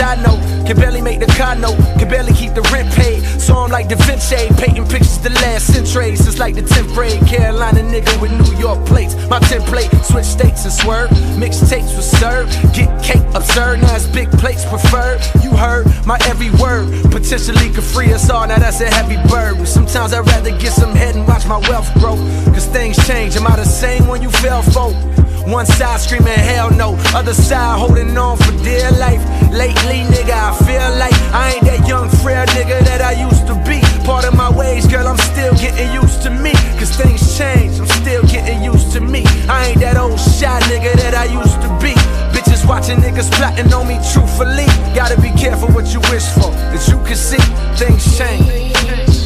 I know can barely make the car note, can barely keep the rent paid. So I'm like Da Vinci, painting pictures the last century. Since like the 10th grade, Carolina nigga with New York plates. My template, switch states and swerve. Mixtapes with served, get cake absurd. Now it's big plates preferred. You heard my every word, potentially could free us all. Now that's a heavy burden. Sometimes I'd rather get some head and watch my wealth grow. Cause things change. Am I the same when you fell folk? One side screaming hell no, other side holding on for dear life. Lately, nigga, I feel like I ain't that young frail nigga that I used to be. Part of my ways, girl, I'm still getting used to me. Cause things change, I'm still getting used to me. I ain't that old shy nigga that I used to be. Bitches watching niggas plotting on me truthfully. Gotta be careful what you wish for, cause you can see things change.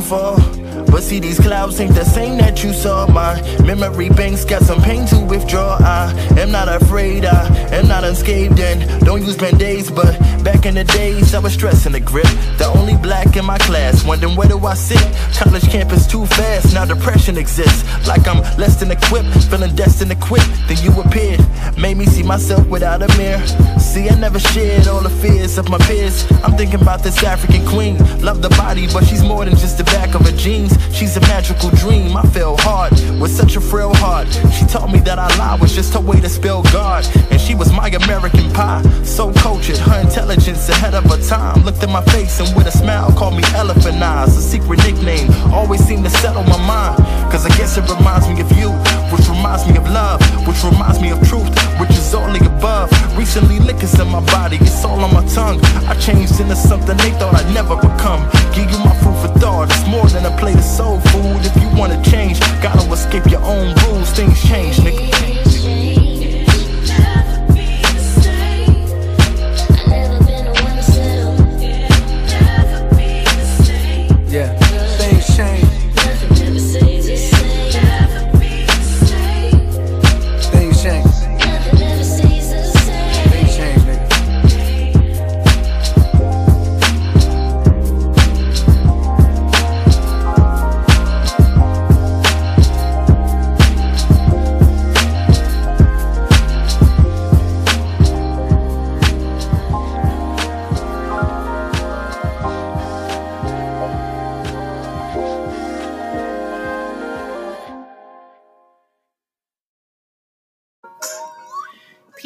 Fall. But see, these clouds ain't the same that you saw. My memory banks got some pain to withdraw. I am not afraid, I am not unscathed, and don't use band aids. But back in the days, I was stressing the grip. The only black in my class, wondering where do I sit? College campus too fast, now depression exists. Like I'm less than equipped, feeling destined to quit. Then you appeared, made me see myself without a mirror. See, I never shared all the fears of my peers. I'm thinking about this African queen. Love the body, but she's more than just the back of her jeans. She's a magical dream. I fell hard with such a frail heart. She taught me that Allah was just her way to spell God. And she was my American pie. So cultured, her intelligence ahead of her time. Looked in my face and with a smile called me Elephant Eyes. A secret nickname always seemed to settle my mind. Cause I guess it reminds me of you, which reminds me of love, which reminds me of truth, which is the above. Recently, liquors in my body, it's all on my tongue. I changed into something they thought I'd never become. Give you my food for thought, it's more than a plate of soul food. If you wanna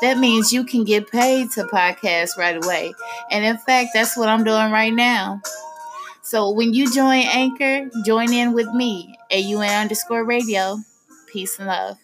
That means you can get paid to podcast right away. And in fact, that's what I'm doing right now. So when you join Anchor, join in with me, AUN underscore radio. Peace and love.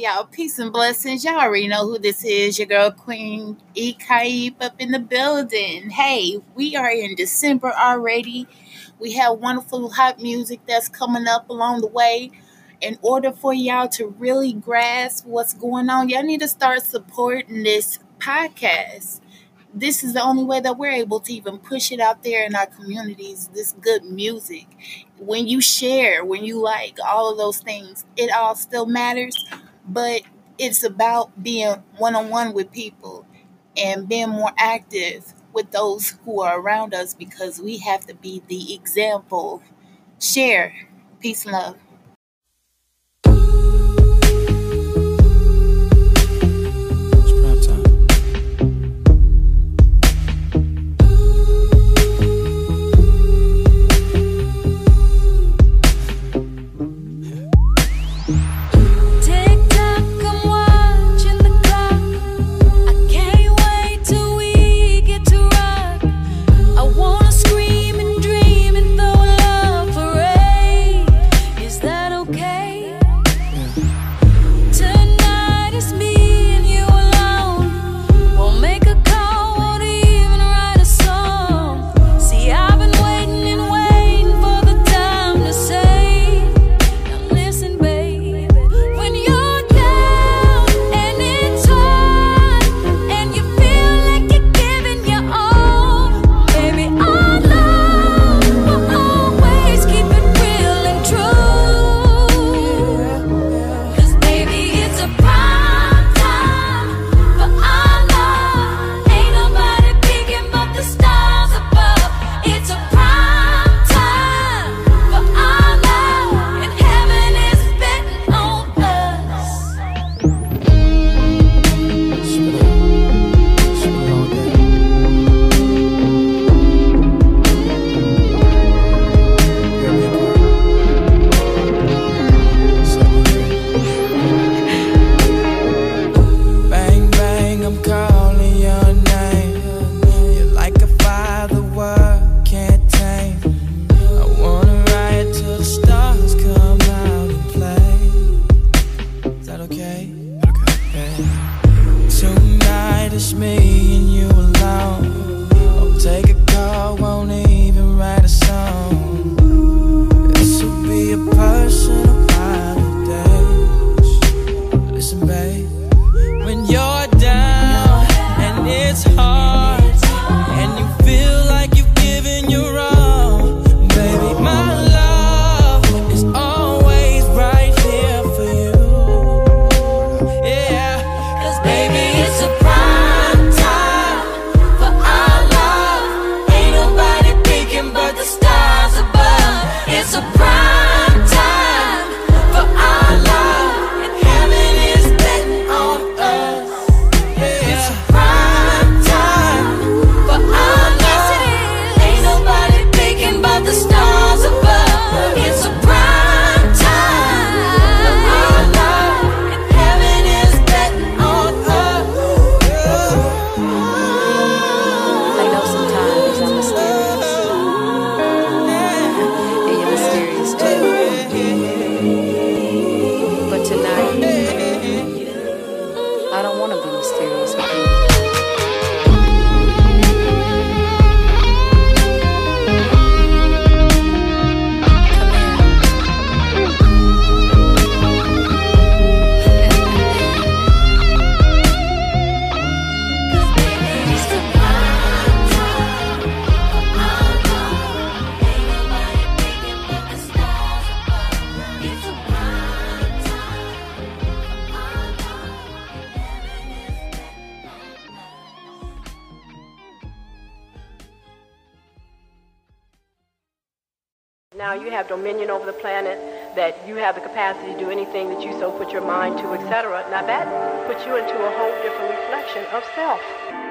Y'all, peace and blessings. Y'all already know who this is. Your girl Queen E up in the building. Hey, we are in December already. We have wonderful hot music that's coming up along the way. In order for y'all to really grasp what's going on, y'all need to start supporting this podcast this is the only way that we're able to even push it out there in our communities this good music when you share when you like all of those things it all still matters but it's about being one-on-one with people and being more active with those who are around us because we have to be the example. Share. Peace and love Now you have dominion over the planet, that you have the capacity to do anything that you so put your mind to, etc. Now that puts you into a whole different reflection of self.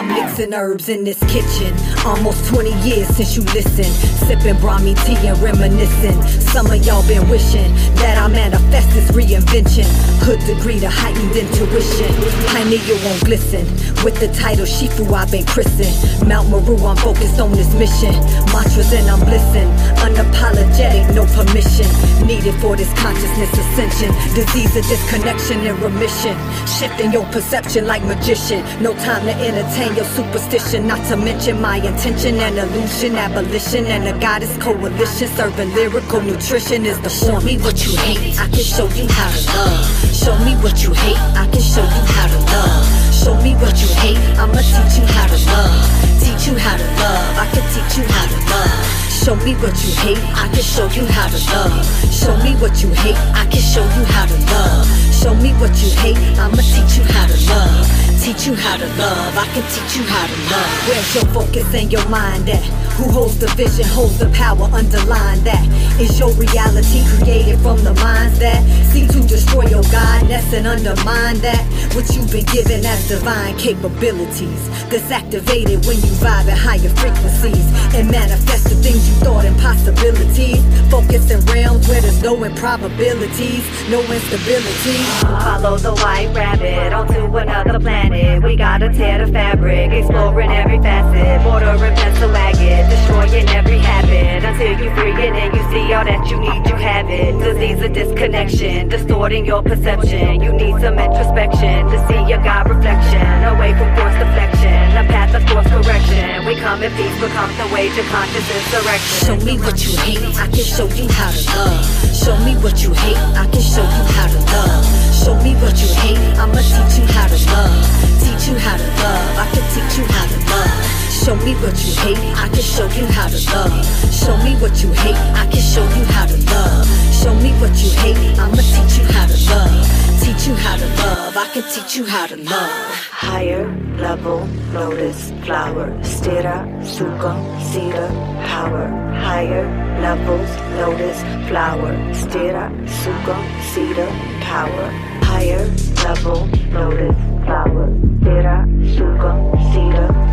I'm mixing herbs in this kitchen. Almost 20 years since you listened. Sipping Brahmi tea and reminiscing. Some of y'all been wishing that I manifest this reinvention. Hood degree to heightened intuition. Pineal won't glisten. With the title Shifu, I've been christened. Mount Meru, I'm focused on this mission. Mantras and I'm blissing. Unapologetic, no permission. Needed for this consciousness ascension. Disease of disconnection and remission. Shifting your perception like magician. No time to entertain your superstition. Not to mention my intention and illusion. Abolition and a goddess coalition. Serving lyrical nutrition is the Show me what you hate. I can show you how to love. Show me what you hate. I can show you how to love. Show me what you hate. I'ma teach you how to love. Teach you how to love. I can teach you how to love. Show me what you hate, I can show you how to love. Show me what you hate, I can show you how to love. Show me what you hate, I'ma teach you how to love. Teach you how to love, I can teach you how to love. Where's your focus and your mind at? Who holds the vision, holds the power, underline that. Is your reality created from the minds that seek to destroy your godness and undermine that? What you've been given as divine capabilities. That's activated when you vibe at higher frequencies and manifest the things you thought impossibilities. Focus in realms where there's no improbabilities, no instability. Follow the white rabbit onto another planet. We gotta tear the fabric, exploring every facet, border and pencil agate, destroying every habit until you free it and you see all that you need, you have it. Disease of disconnection, distorting your perception. You need some introspection to see your God reflection, away from force deflection, a path of force correction. We come in peace, becomes the wage of conscious insurrection. Show me what you hate, I can show you how to love. Show me what you hate, I can show you how to love. Show me what you hate, I'ma teach you how to love. Teach you how to love, I can teach you how to love. Show me what you hate, I can show you how to love. Show me what you hate, I can show you how to love. Show me what you hate, I'ma teach you how to love. Teach you how to love, I can teach you how to love. Higher level, lotus, flower, stira, sukha, cedar, power. Higher levels, lotus, flower, stira, sukha, cedar, power. Higher level, lotus, flower, stira, sukha, power.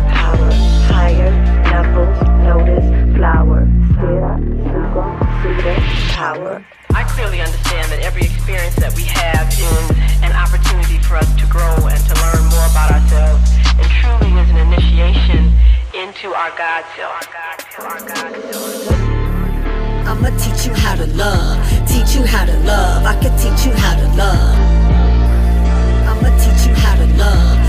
Higher levels, lotus, flower, stira, sukha, cedar, power. I clearly understand that every experience that we have is an opportunity for us to grow and to learn more about ourselves, and truly is an initiation into our God self. Our God self. I'ma teach you how to love, teach you how to love. I can teach you how to love. I'ma teach you how to love, teach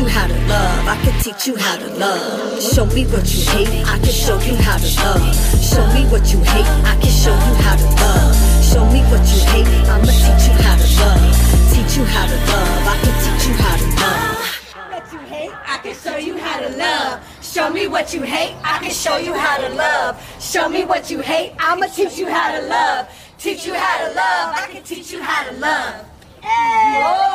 you how to love. I can teach you how to love. Show me what you hate, I can show you how to love. Show me what you hate, I can show you how to love. Show me what you hate, I'ma teach you how to love. Teach you how to love, I can teach you how to love. What you hate, I can show you how to love. Show me what you hate, I can show you how to love. Show me what you hate, I'ma teach you how to love. Teach you how to love, I can teach you how to love. All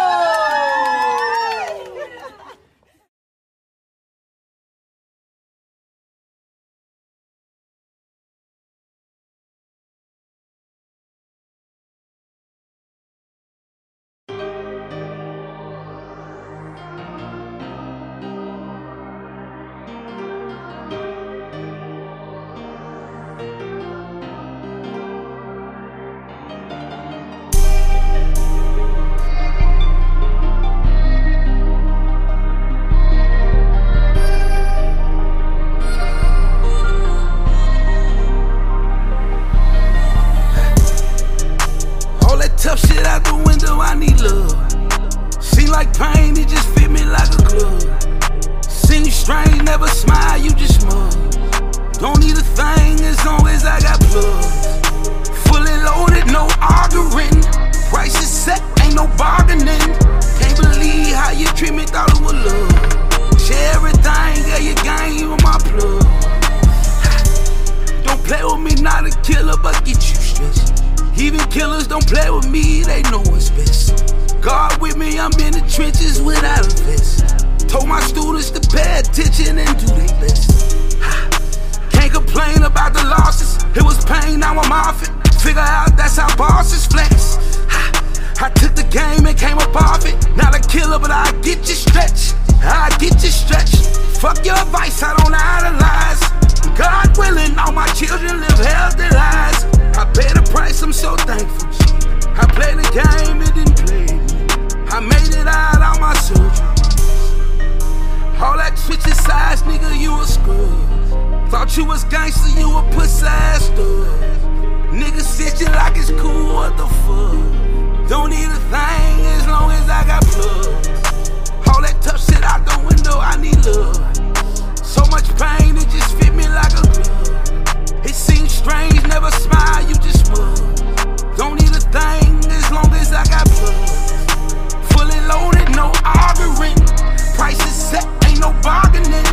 killer, but I get you stretched. I get you stretched. Fuck your advice, I don't idolize. God willing, all my children live healthy lives. I pay the price, I'm so thankful. I play the game, it didn't play me. I made it out on my surgery. All that switching sides, nigga, you a screw? Thought you was gangster, you a pussy ass dude. Nigga, sit you like it's cool, what the fuck? Don't need a thing as long as I got blood. All that tough shit out the window, I need love. So much pain, it just fit me like a glove. It seems strange, never smile, you just smug. Don't need a thing as long as I got blood. Fully loaded, no arguing. Price is set, ain't no bargaining.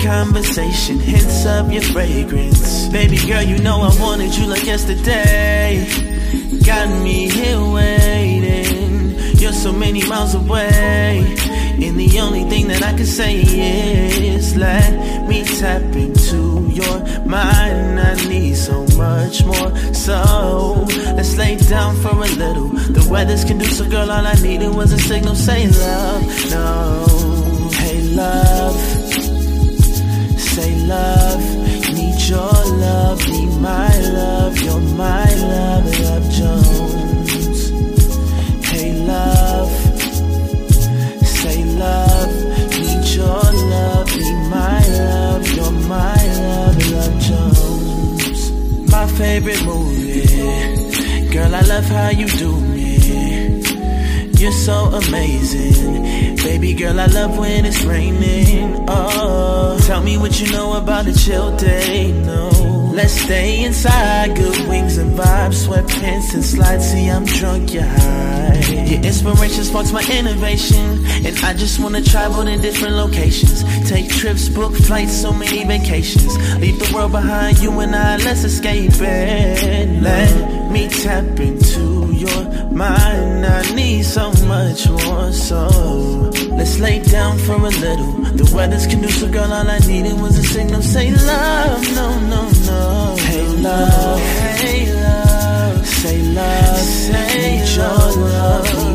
Conversation, hints of your fragrance. Baby girl, you know I wanted you like yesterday. Got me here waiting. You're so many miles away. And the only thing that I can say is let me tap into your mind. I need so much more. So let's lay down for a little. The weather's conducive, girl. All I needed was a signal. Say love. No. Hey, love. Say love. Need your love. Need my love. You're my love. Love Jones. Hey, love. Say love. Need your love. Need my love. You're my love. Love Jones. My favorite movie. Girl, I love how you do me. You're so amazing. Baby girl, I love when it's raining. Oh, tell me what you know about a chill day. No, let's stay inside. Good wings and vibes, sweatpants and slides. See, I'm drunk, you're high. Your inspiration sparks my innovation. And I just wanna travel to different locations. Take trips, book flights, so many vacations. Leave the world behind, you and I, let's escape it. Let me tap into your mind. I need so much more, so let's lay down for a little. The weather's conducive, girl. All I needed was a signal. Say love, no, no, no. Hey love, hey love. Say love, say need your love,